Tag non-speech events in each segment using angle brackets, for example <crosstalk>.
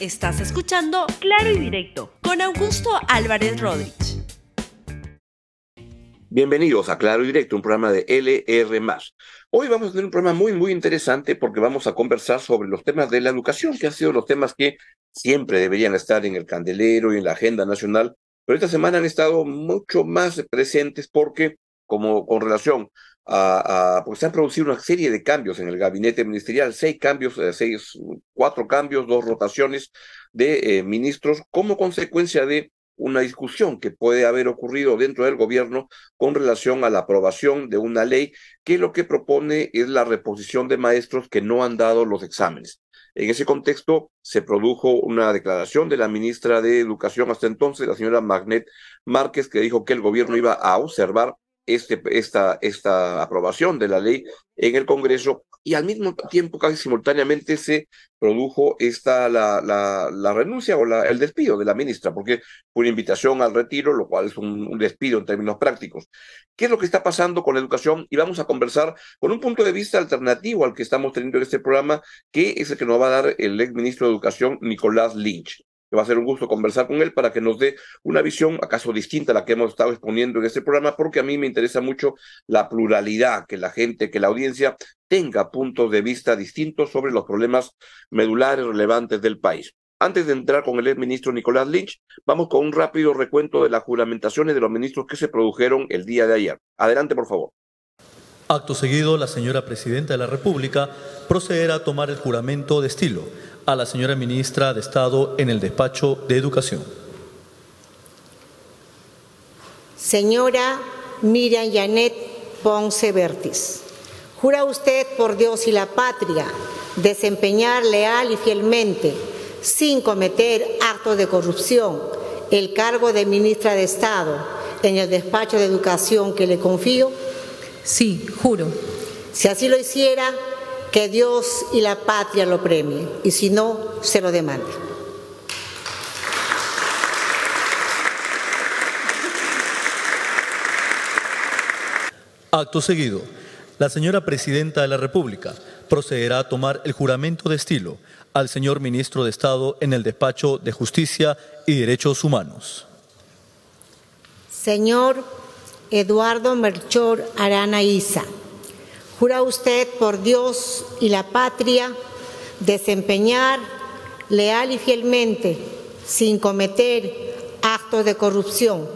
Estás escuchando Claro y Directo con Augusto Álvarez Rodríguez. Bienvenidos a Claro y Directo, un programa de LR. Hoy vamos a tener un programa muy, muy interesante porque vamos a conversar sobre los temas de la educación, que han sido los temas que siempre deberían estar en el candelero y en la agenda nacional, pero esta semana han estado mucho más presentes porque, como con relación a, porque se han producido una serie de cambios en el gabinete ministerial, seis cambios, eh, seis, cuatro cambios, dos rotaciones de eh, ministros como consecuencia de una discusión que puede haber ocurrido dentro del gobierno con relación a la aprobación de una ley que lo que propone es la reposición de maestros que no han dado los exámenes. En ese contexto se produjo una declaración de la ministra de Educación hasta entonces, la señora Magnet Márquez, que dijo que el gobierno iba a observar este, esta, esta aprobación de la ley en el Congreso y al mismo tiempo, casi simultáneamente, se produjo esta, la, la, renuncia o el despido de la ministra, porque fue una invitación al retiro, lo cual es un, un, despido en términos prácticos. ¿Qué es lo que está pasando con la educación? Y vamos a conversar con un punto de vista alternativo al que estamos teniendo en este programa, que es el que nos va a dar el ex ministro de Educación, Nicolás Lynch va a ser un gusto conversar con él para que nos dé una visión acaso distinta a la que hemos estado exponiendo en este programa, porque a mí me interesa mucho la pluralidad, que la gente, que la audiencia tenga puntos de vista distintos sobre los problemas medulares relevantes del país. Antes de entrar con el ex ministro Nicolás Lynch, vamos con un rápido recuento de las juramentaciones de los ministros que se produjeron el día de ayer. Adelante, por favor. Acto seguido, la señora Presidenta de la República procederá a tomar el juramento de estilo a la señora Ministra de Estado en el despacho de Educación. Señora Miriam Janet Ponce Vertis, ¿jura usted por Dios y la patria desempeñar leal y fielmente, sin cometer actos de corrupción, el cargo de Ministra de Estado en el despacho de Educación que le confío? Sí, juro. Si así lo hiciera, que Dios y la patria lo premien y si no, se lo demande. Acto seguido, la señora Presidenta de la República procederá a tomar el juramento de estilo al señor Ministro de Estado en el despacho de Justicia y Derechos Humanos. Señor Eduardo Melchor Arana Isa. ¿Jura usted por Dios y la patria desempeñar leal y fielmente, sin cometer actos de corrupción,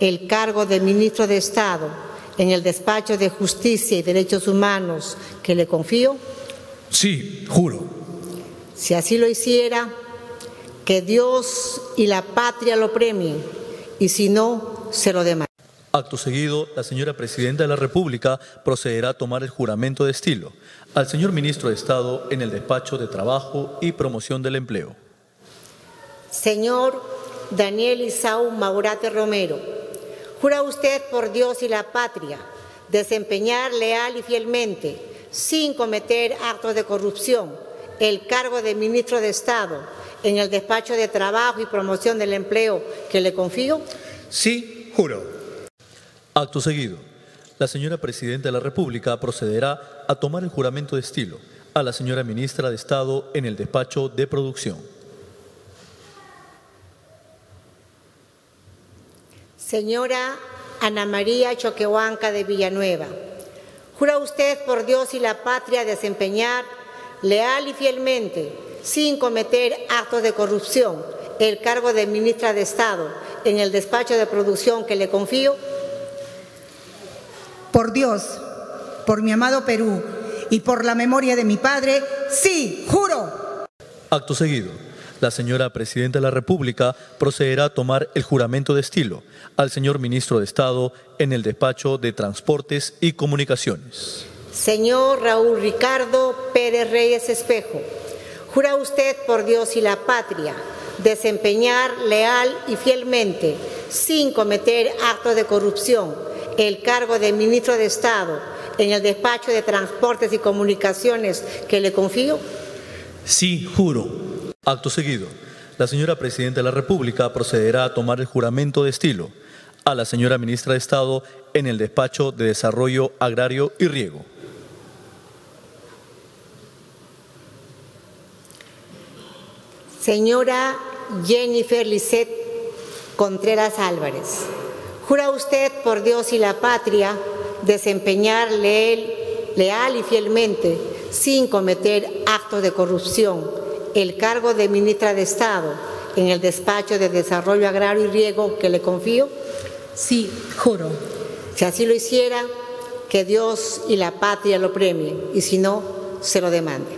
el cargo de ministro de Estado en el despacho de Justicia y Derechos Humanos que le confío? Sí, juro. Si así lo hiciera, que Dios y la patria lo premien y si no, se lo demanden. Acto seguido, la señora Presidenta de la República procederá a tomar el juramento de estilo al señor Ministro de Estado en el despacho de Trabajo y Promoción del Empleo. Señor Daniel Isau Maurate Romero, ¿jura usted por Dios y la patria desempeñar leal y fielmente, sin cometer actos de corrupción, el cargo de Ministro de Estado en el despacho de Trabajo y Promoción del Empleo que le confío? Sí, juro. Acto seguido, la señora Presidenta de la República procederá a tomar el juramento de estilo a la señora Ministra de Estado en el despacho de producción. Señora Ana María Choquehuanca de Villanueva, ¿jura usted por Dios y la patria desempeñar leal y fielmente, sin cometer actos de corrupción, el cargo de Ministra de Estado en el despacho de producción que le confío? Por Dios, por mi amado Perú y por la memoria de mi padre, sí, juro. Acto seguido, la señora Presidenta de la República procederá a tomar el juramento de estilo al señor Ministro de Estado en el despacho de Transportes y Comunicaciones. Señor Raúl Ricardo Pérez Reyes Espejo, jura usted por Dios y la patria desempeñar leal y fielmente, sin cometer actos de corrupción, el cargo de ministro de Estado en el despacho de Transportes y Comunicaciones que le confío? Sí, juro. Acto seguido, la señora Presidenta de la República procederá a tomar el juramento de estilo a la señora Ministra de Estado en el despacho de Desarrollo Agrario y Riego. Señora Jennifer Lisset Contreras Álvarez, ¿jura usted por Dios y la patria desempeñar leal y fielmente, sin cometer actos de corrupción, el cargo de ministra de Estado en el despacho de Desarrollo Agrario y Riego que le confío? Sí, juro. Si así lo hiciera, que Dios y la patria lo premien, y si no, se lo demande.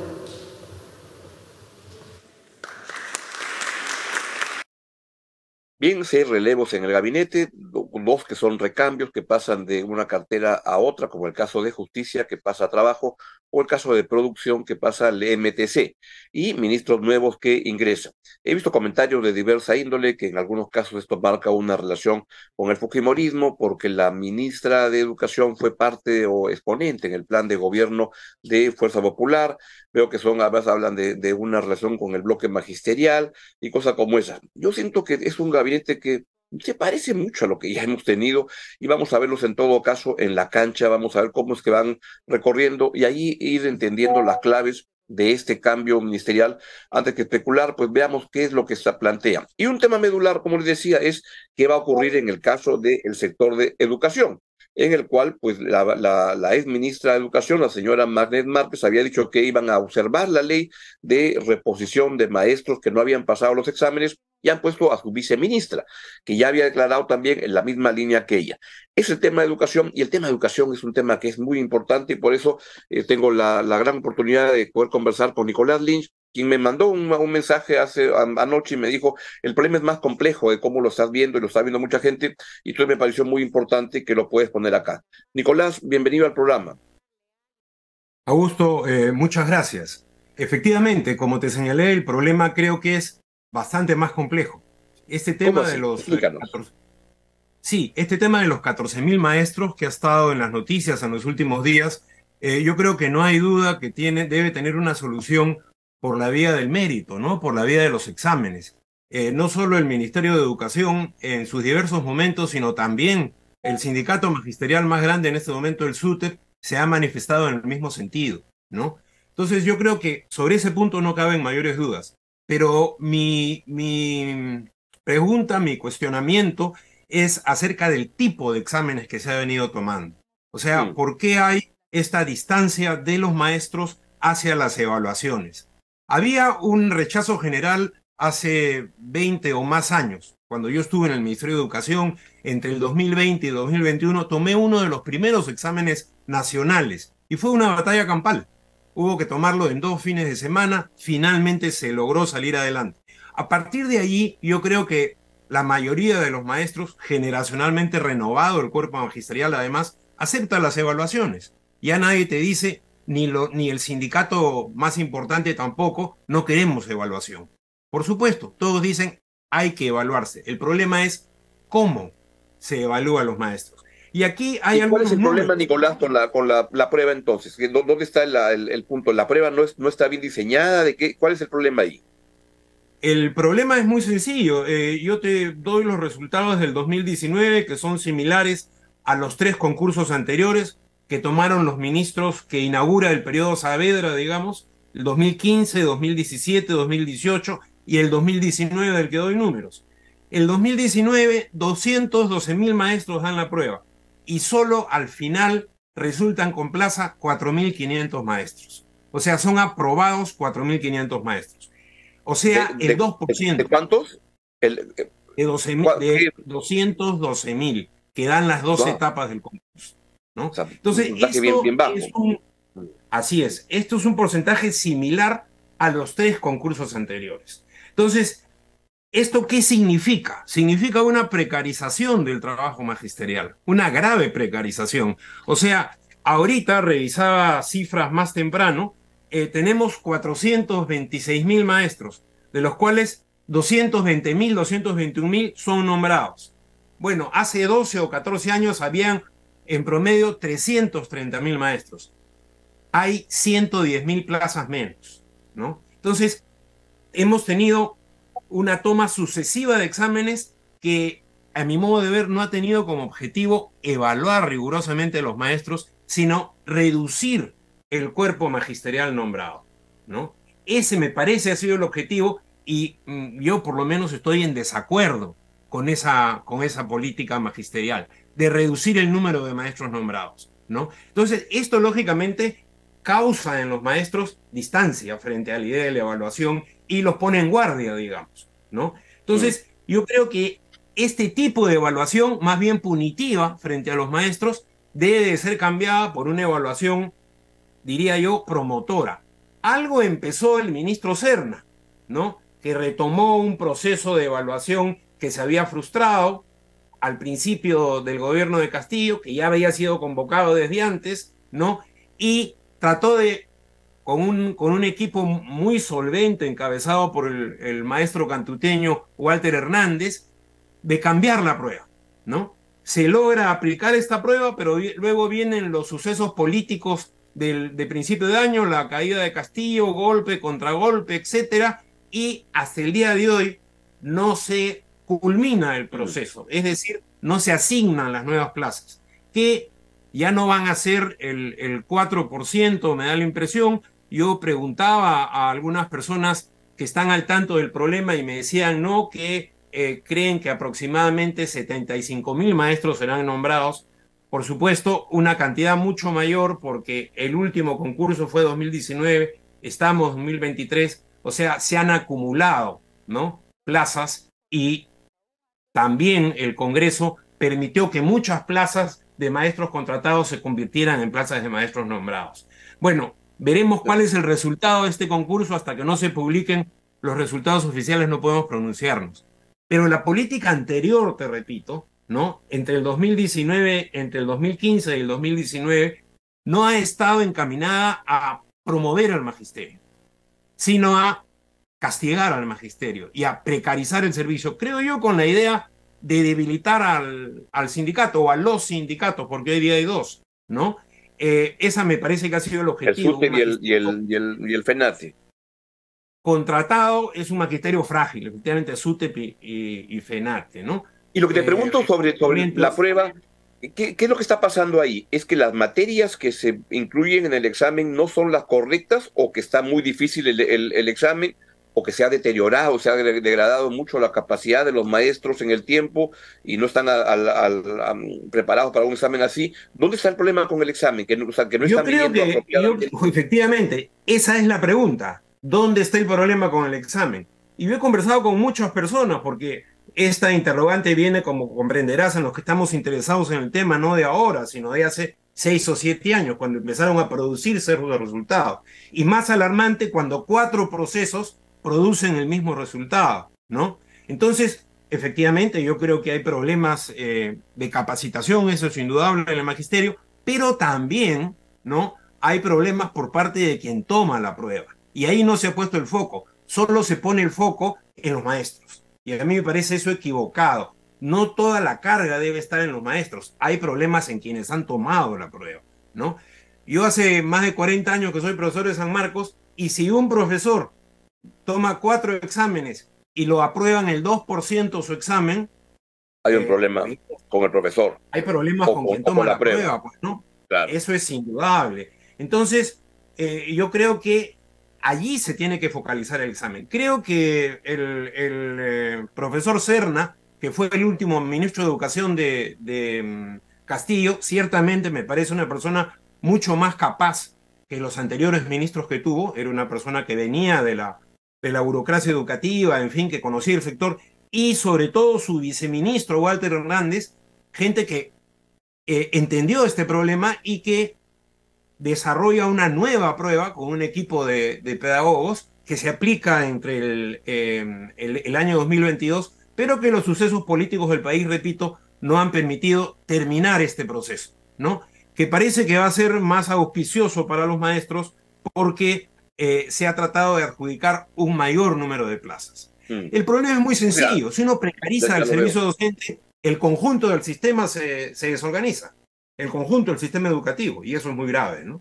Bien, seis relevos en el gabinete, dos que son recambios que pasan de una cartera a otra, como el caso de justicia que pasa a trabajo, o el caso de producción que pasa al MTC, y ministros nuevos que ingresan. He visto comentarios de diversa índole que en algunos casos esto marca una relación con el Fujimorismo, porque la ministra de Educación fue parte o exponente en el plan de gobierno de Fuerza Popular. Veo que son, además hablan de, de una relación con el bloque magisterial y cosas como esa. Yo siento que es un gabinete que se parece mucho a lo que ya hemos tenido y vamos a verlos en todo caso en la cancha, vamos a ver cómo es que van recorriendo y ahí ir entendiendo las claves de este cambio ministerial. Antes que especular, pues veamos qué es lo que se plantea. Y un tema medular, como les decía, es qué va a ocurrir en el caso del sector de educación en el cual pues la, la, la, ex ministra de Educación, la señora Magnet Márquez, había dicho que iban a observar la ley de reposición de maestros que no habían pasado los exámenes y han puesto a su viceministra, que ya había declarado también en la misma línea que ella. Es el tema de educación y el tema de educación es un tema que es muy importante y por eso eh, tengo la, la, gran oportunidad de poder conversar con Nicolás Lynch, quien me mandó un, un mensaje hace anoche y me dijo, el problema es más complejo de cómo lo estás viendo y lo está viendo mucha gente y entonces me pareció muy importante que lo puedes poner acá. Nicolás, bienvenido al programa. Augusto, eh, muchas gracias. Efectivamente, como te señalé, el problema creo que es bastante más complejo. Este tema de los... 14, sí, este tema de los 14.000 maestros que ha estado en las noticias en los últimos días, eh, yo creo que no hay duda que tiene, debe tener una solución por la vía del mérito, ¿no? Por la vía de los exámenes. Eh, no solo el Ministerio de Educación en sus diversos momentos, sino también el sindicato magisterial más grande en este momento, el SUTEP, se ha manifestado en el mismo sentido, ¿no? Entonces yo creo que sobre ese punto no caben mayores dudas. Pero mi, mi pregunta, mi cuestionamiento es acerca del tipo de exámenes que se ha venido tomando. O sea, sí. ¿por qué hay esta distancia de los maestros hacia las evaluaciones? Había un rechazo general hace 20 o más años. Cuando yo estuve en el Ministerio de Educación, entre el 2020 y 2021, tomé uno de los primeros exámenes nacionales y fue una batalla campal. Hubo que tomarlo en dos fines de semana, finalmente se logró salir adelante. A partir de allí, yo creo que la mayoría de los maestros, generacionalmente renovado el cuerpo magisterial además, acepta las evaluaciones. Ya nadie te dice, ni, lo, ni el sindicato más importante tampoco, no queremos evaluación. Por supuesto, todos dicen, hay que evaluarse. El problema es cómo se evalúa a los maestros. Y aquí hay ¿Y ¿Cuál es el números? problema, Nicolás, con la, con la, la prueba entonces? ¿Dónde está la, el, el, punto? ¿La prueba no, es, no está bien diseñada? ¿De qué? ¿Cuál es el problema ahí? El problema es muy sencillo. Eh, yo te doy los resultados del 2019 que son similares a los tres concursos anteriores que tomaron los ministros que inaugura el periodo Saavedra, digamos, el 2015, 2017, 2018 y el 2019 del que doy números. El 2019, 212 mil maestros dan la prueba y solo al final resultan con plaza 4.500 maestros. O sea, son aprobados 4.500 maestros. O sea, de, el 2%. ¿De, cuántos? El, de, 12, de 212 mil, que dan las dos wow. etapas del concurso. ¿no? O sea, Entonces, esto bien, bien bajo. es un, así es, esto es un porcentaje similar a los tres concursos anteriores. Entonces, ¿Esto qué significa? Significa una precarización del trabajo magisterial, una grave precarización. O sea, ahorita revisaba cifras más temprano, eh, tenemos 426 mil maestros, de los cuales 220 mil, 221 mil son nombrados. Bueno, hace 12 o 14 años habían en promedio 330 mil maestros. Hay 110 mil plazas menos, ¿no? Entonces, hemos tenido una toma sucesiva de exámenes que, a mi modo de ver, no ha tenido como objetivo evaluar rigurosamente a los maestros, sino reducir el cuerpo magisterial nombrado, ¿no? Ese me parece ha sido el objetivo y mm, yo por lo menos estoy en desacuerdo con esa, con esa política magisterial de reducir el número de maestros nombrados, ¿no? Entonces, esto lógicamente causa en los maestros distancia frente a la idea de la evaluación y los pone en guardia, digamos, ¿no? Entonces, yo creo que este tipo de evaluación, más bien punitiva frente a los maestros, debe de ser cambiada por una evaluación, diría yo, promotora. Algo empezó el ministro Serna, ¿no? Que retomó un proceso de evaluación que se había frustrado al principio del gobierno de Castillo, que ya había sido convocado desde antes, ¿no? Y trató de, con un, con un equipo muy solvente, encabezado por el, el maestro cantuteño Walter Hernández, de cambiar la prueba, ¿no? Se logra aplicar esta prueba, pero luego vienen los sucesos políticos del, de principio de año, la caída de Castillo, golpe, contragolpe, etcétera, y hasta el día de hoy no se culmina el proceso, es decir, no se asignan las nuevas plazas, que ya no van a ser el, el 4%, me da la impresión. Yo preguntaba a algunas personas que están al tanto del problema y me decían no, que eh, creen que aproximadamente 75 mil maestros serán nombrados. Por supuesto, una cantidad mucho mayor porque el último concurso fue 2019, estamos 2023, o sea, se han acumulado, ¿no? Plazas y también el Congreso permitió que muchas plazas de maestros contratados se convirtieran en plazas de maestros nombrados. Bueno, veremos cuál es el resultado de este concurso hasta que no se publiquen los resultados oficiales no podemos pronunciarnos. Pero la política anterior, te repito, ¿no? Entre el 2019, entre el 2015 y el 2019, no ha estado encaminada a promover al magisterio, sino a castigar al magisterio y a precarizar el servicio. Creo yo con la idea de debilitar al, al sindicato o a los sindicatos, porque hoy día hay dos, ¿no? Eh, esa me parece que ha sido el objetivo. El y el, y el, y el, y el FENATE contratado es un magisterio frágil, efectivamente SUTEP y, FENATE, ¿no? Y lo que te pregunto eh, sobre, sobre la prueba, ¿qué, ¿qué, es lo que está pasando ahí? ¿Es que las materias que se incluyen en el examen no son las correctas o que está muy difícil el, el, examen que se ha deteriorado, se ha degradado mucho la capacidad de los maestros en el tiempo y no están preparados para un examen así. ¿Dónde está el problema con el examen? Que, o sea, que no yo creo que, <laughs> efectivamente, esa es la pregunta. ¿Dónde está el problema con el examen? Y yo he conversado con muchas personas porque esta interrogante viene, como comprenderás, en los que estamos interesados en el tema, no de ahora, sino de hace seis o siete años, cuando empezaron a producirse los resultados. Y más alarmante cuando cuatro procesos producen el mismo resultado, ¿no? Entonces, efectivamente, yo creo que hay problemas eh, de capacitación, eso es indudable en el magisterio, pero también, ¿no? Hay problemas por parte de quien toma la prueba. Y ahí no se ha puesto el foco, solo se pone el foco en los maestros. Y a mí me parece eso equivocado. No toda la carga debe estar en los maestros. Hay problemas en quienes han tomado la prueba, ¿no? Yo hace más de 40 años que soy profesor de San Marcos y si un profesor toma cuatro exámenes y lo aprueban el 2% su examen, hay un eh, problema con el profesor. Hay problemas con quien toma la, prueba, pues, ¿no? Eso es indudable. Entonces, eh, yo creo que allí se tiene que focalizar el examen. Creo que el, eh, profesor Serna, que fue el último ministro de Educación de, mm, Castillo, ciertamente me parece una persona mucho más capaz que los anteriores ministros que tuvo. Era una persona que venía de la, de la burocracia educativa, en fin, que conocía el sector. Y sobre todo su viceministro, Walter Hernández, gente que eh, entendió este problema y que desarrolla una nueva prueba con un equipo de, pedagogos que se aplica entre em, el, el, año 2022, pero que los sucesos políticos del país, repito, no han permitido terminar este proceso, ¿no? Que parece que va a ser más auspicioso para los maestros porque eh, se ha tratado de adjudicar un mayor número de plazas. Mm. El problema es muy sencillo. si uno precariza el servicio docente, el conjunto del sistema se, se desorganiza el conjunto del sistema educativo, y eso es muy grave, ¿no?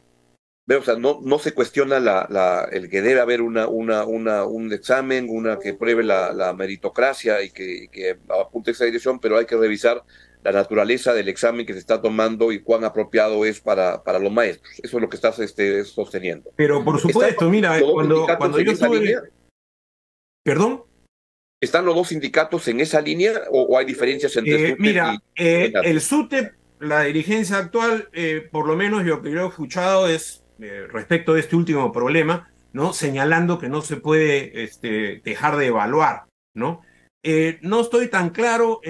O sea, no, no se cuestiona la, la, el que debe haber una, una, una, un examen, una que pruebe la, la meritocracia y que, que apunte esa dirección, pero hay que revisar la naturaleza del examen que se está tomando y cuán apropiado es para, para los maestros. Eso es lo que estás este, sosteniendo. Pero por supuesto, mira, cuando, cuando yo estuve... ¿Perdón? ¿Están los dos sindicatos en esa línea o, hay diferencias entre eh, Mira, eh, el SUTEP, la dirigencia actual, eh, por lo menos lo que yo he escuchado es respecto de este último problema, ¿no? Señalando que no se puede este, dejar de evaluar, ¿no? No estoy tan claro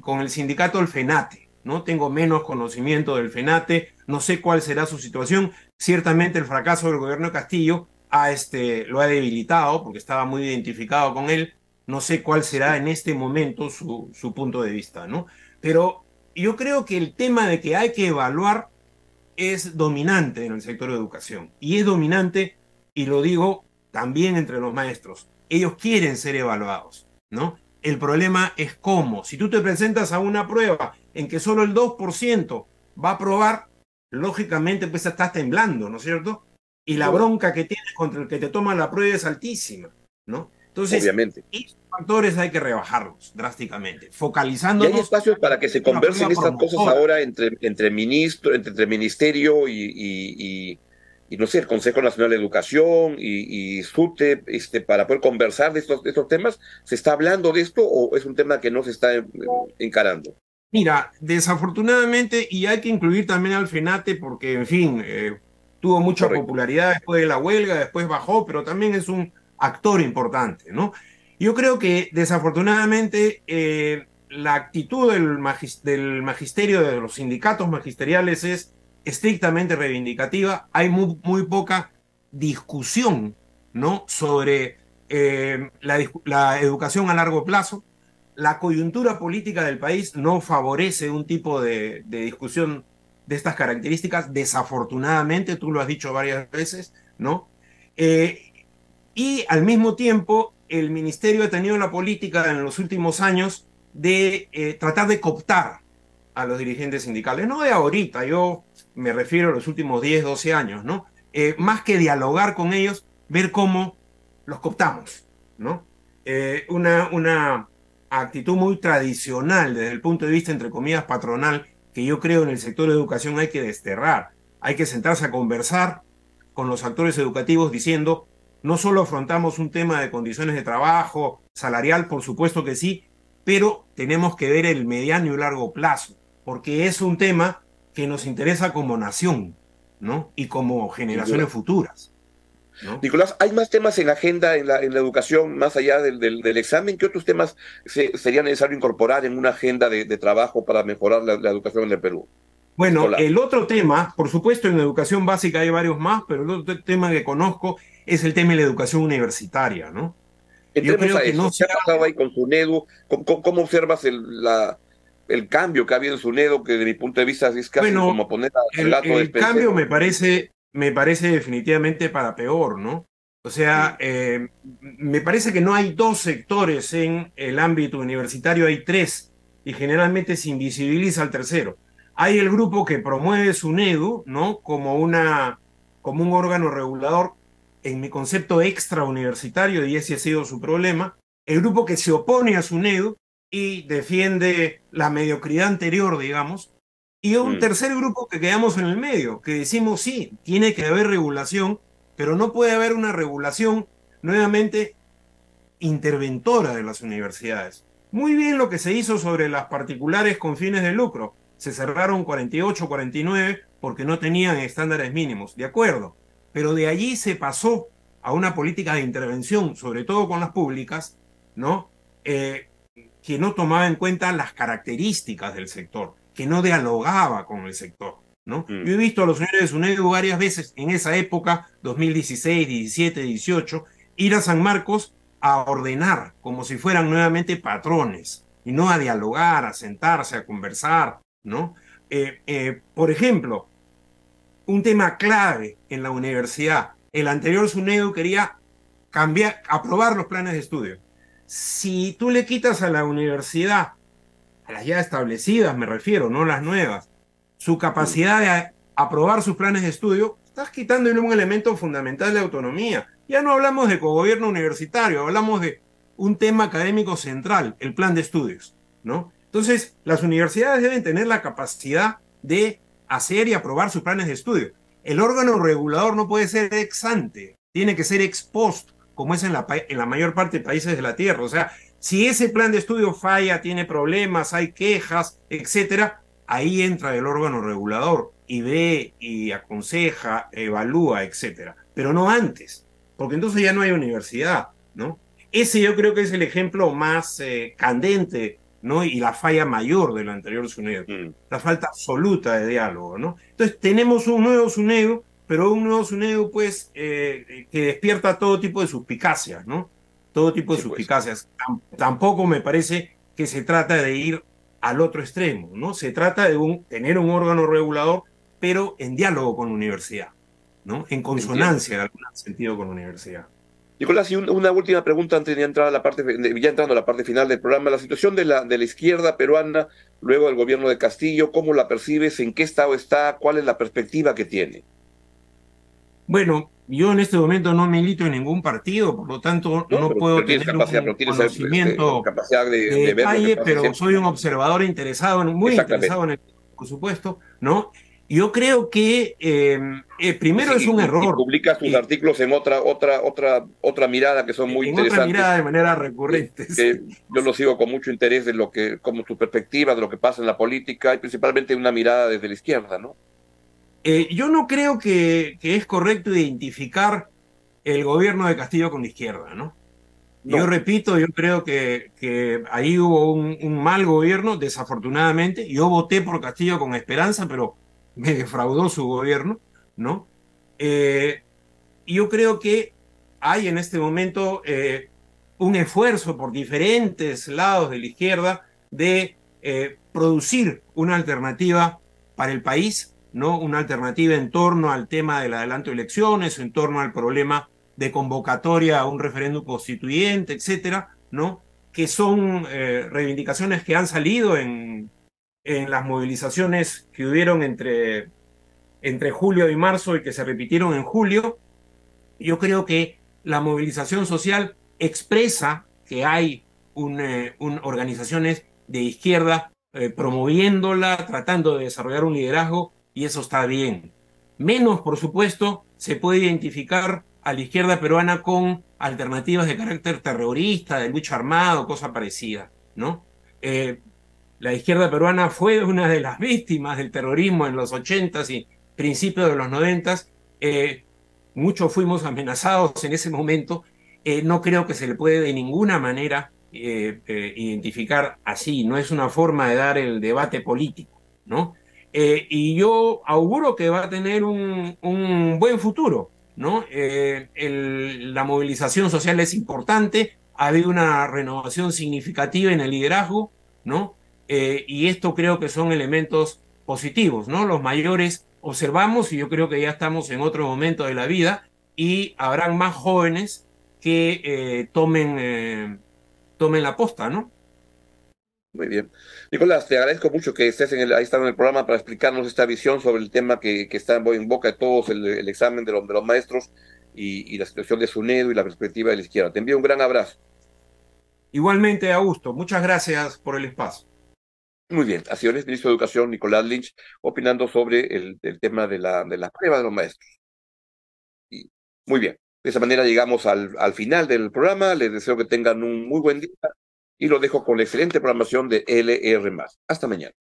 con el sindicato del FENATE, ¿no? Tengo menos conocimiento del FENATE, no sé cuál será su situación. Ciertamente el fracaso del gobierno de Castillo este, lo ha debilitado porque estaba muy identificado con él. No sé cuál será en este momento su, su punto de vista, ¿no? Pero yo creo que el tema de que hay que evaluar es dominante en el sector de educación. Y es dominante, y lo digo también entre los maestros. Ellos quieren ser evaluados, ¿no? El problema es cómo. Si tú te presentas a una prueba en que solo el 2% va a aprobar, lógicamente pues estás temblando, ¿no es cierto? y la bronca que tienes contra el que te toma la prueba es altísima, ¿no? Entonces, Obviamente. estos factores hay que rebajarlos drásticamente, focalizando. hay espacios para que se conversen estas cosas ahora entre, entre ministro, entre, entre ministerio y, sé, el Consejo Nacional de Educación y, y SUTE, este, para poder conversar de estos, estos temas? ¿Se está hablando de esto o es un tema que no se está eh, encarando? Mira, desafortunadamente, y hay que incluir también al FENATE porque, en fin, eh, tuvo mucha popularidad después de la huelga, después bajó, pero también es un actor importante, ¿no? Yo creo que desafortunadamente eh, la actitud del, del, magisterio, de los sindicatos magisteriales es estrictamente reivindicativa. Hay muy, muy poca discusión, ¿no? Sobre eh, la, educación a largo plazo. La coyuntura política del país no favorece un tipo de, discusión de estas características, desafortunadamente, tú lo has dicho varias veces, ¿no? Eh, y al mismo tiempo, el ministerio ha tenido la política en los últimos años de eh, tratar de cooptar a los dirigentes sindicales, no de ahorita, yo me refiero a los últimos 10, 12 años, ¿no? Eh, más que dialogar con ellos, ver cómo los cooptamos, ¿no? una, una actitud muy tradicional desde el punto de vista, entre comillas, patronal, que yo creo en el sector de educación hay que desterrar. Hay que sentarse a conversar con los actores educativos diciendo, no solo afrontamos un tema de condiciones de trabajo, salarial, por supuesto que sí, pero tenemos que ver el mediano y largo plazo, porque es un tema que nos interesa como nación, ¿no? Y como generaciones futuras. Nicolás, ¿hay más temas en la agenda en la, en la educación más allá del, del, examen? ¿Qué otros temas se, sería necesario incorporar en una agenda de, trabajo para mejorar la, educación en el Perú? Bueno, el otro tema, por supuesto en educación básica hay varios más, pero el otro tema que conozco es el tema de la educación universitaria, ¿no? Yo creo que no se ha pasado ahí con SUNEDU? ¿Cómo, observas el, la, el cambio que ha habido en SUNEDU, que de mi punto de vista es casi como poner al gato el, el cambio me parece me parece definitivamente para peor, ¿no? O sea, eh, me parece que no hay dos sectores en el ámbito universitario, hay tres, y generalmente se invisibiliza al tercero. Hay el grupo que promueve SUNEDU, ¿no? Como, una, como un órgano regulador, en mi concepto extrauniversitario, y ese ha sido su problema. El grupo que se opone a SUNEDU y defiende la mediocridad anterior, digamos, y un mm. tercer grupo que quedamos en el medio, que decimos sí, tiene que haber regulación, pero no puede haber una regulación nuevamente interventora de las universidades. Muy bien lo que se hizo sobre las particulares con fines de lucro. Se cerraron 48, 49 porque no tenían estándares mínimos, de acuerdo. Pero de allí se pasó a una política de intervención, sobre todo con las públicas, ¿no? Eh, que no tomaba en cuenta las características del sector que no dialogaba con el sector. ¿no? Mm. Yo he visto a los señores de SUNEDU varias veces en esa época, 2016, 17, 18, ir a San Marcos a ordenar como si fueran nuevamente patrones y no a dialogar, a sentarse, a conversar, ¿no? Eh, eh, por ejemplo, un tema clave en la universidad, el anterior SUNEDU quería cambiar, aprobar los planes de estudio. Si tú le quitas a la universidad a las ya establecidas me refiero, no las nuevas, su capacidad de aprobar sus planes de estudio, estás quitándole un elemento fundamental de autonomía. Ya no hablamos de cogobierno universitario, hablamos de un tema académico central, el plan de estudios, ¿no? Entonces, las universidades deben tener la capacidad de hacer y aprobar sus planes de estudio. El órgano regulador no puede ser ex ante, tiene que ser ex post, como es en la, en la mayor parte de países de la Tierra. O sea, si ese plan de estudio falla, tiene problemas, hay quejas, etcétera, ahí entra el órgano regulador y ve y aconseja, evalúa, etcétera. Pero no antes, porque entonces ya no hay universidad, ¿no? Ese yo creo que es el ejemplo más eh, candente, ¿no? Y la falla mayor del anterior SUNEDO, mm. la falta absoluta de diálogo, ¿no? Entonces tenemos un nuevo SUNEDO, pero un nuevo SUNEDO, pues, eh, que despierta todo tipo de suspicacias, ¿no? Todo tipo de pues. suspicacias. Tampoco me parece que se trata de ir al otro extremo, ¿no? Se trata de un, tener un órgano regulador, pero en diálogo con la universidad, ¿no? En consonancia, en algún sentido, con la universidad. Nicolás, y una última pregunta antes de entrar a la parte, ya entrando a la parte final del programa. La situación de la, de la izquierda peruana, luego del gobierno de Castillo, ¿cómo la percibes? ¿En qué estado está? ¿Cuál es la perspectiva que tiene? Bueno, yo en este momento no milito en ningún partido, por lo tanto no, puedo tener capacidad, un conocimiento capacidad de, de, detalle, pero soy un observador interesado, muy interesado en el por supuesto, ¿no? Yo creo que eh, eh, primero es un error. publica sus artículos en otra, otra, otra, otra mirada que son muy en interesantes. Otra mirada de manera recurrente. Yo lo sigo con mucho interés de lo que, como tu perspectiva de lo que pasa en la política y principalmente una mirada desde la izquierda, ¿no? Eh, yo no creo que, que, es correcto identificar el gobierno de Castillo con la izquierda, ¿no? Yo repito, yo creo que, que ahí hubo un, un, mal gobierno, desafortunadamente. Yo voté por Castillo con esperanza, pero me defraudó su gobierno, ¿no? Eh, yo creo que hay en este momento eh, un esfuerzo por diferentes lados de la izquierda de producir una alternativa para el país ¿no? Una alternativa en torno al tema del adelanto de elecciones, en torno al problema de convocatoria a un referéndum constituyente, etcétera, ¿no? Que son eh, reivindicaciones que han salido en, en las movilizaciones que hubieron entre, entre julio y marzo y que se repitieron en julio. Yo creo que la movilización social expresa que hay un, eh, organizaciones de izquierda eh, promoviéndola, tratando de desarrollar un liderazgo y eso está bien. Menos, por supuesto, se puede identificar a la izquierda peruana con alternativas de carácter terrorista, de lucha armado, cosa parecida, ¿no? Eh, la izquierda peruana fue una de las víctimas del terrorismo en los 80 y principios de los 90 eh, muchos fuimos amenazados en ese momento. Eh, no creo que se le puede de ninguna manera identificar así. No es una forma de dar el debate político, ¿no? Eh, y yo auguro que va a tener un, buen futuro, ¿no? Eh, la movilización social es importante, ha habido una renovación significativa en el liderazgo, ¿no? Eh, y esto creo que son elementos positivos, ¿no? Los mayores observamos y yo creo que ya estamos en otro momento de la vida y habrán más jóvenes que tomen, tomen la posta, ¿no? Muy bien. Nicolás, te agradezco mucho que estés en el, ahí estando en el programa para explicarnos esta visión sobre el tema que, que está en boca de todos, el, examen de, de, los maestros y, la situación de SUNEDO y la perspectiva de la izquierda. Te envío un gran abrazo. Igualmente, Augusto. Muchas gracias por el espacio. Muy bien. Sido el ministro de Educación, Nicolás Lynch, opinando sobre el, tema de la, de la prueba de los maestros. Y, muy bien. De esa manera llegamos al, al final del programa. Les deseo que tengan un muy buen día y lo dejo con la excelente programación de LR. Hasta mañana.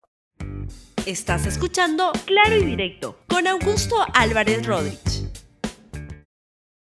Estás escuchando Claro y Directo con Augusto Álvarez Rodríguez.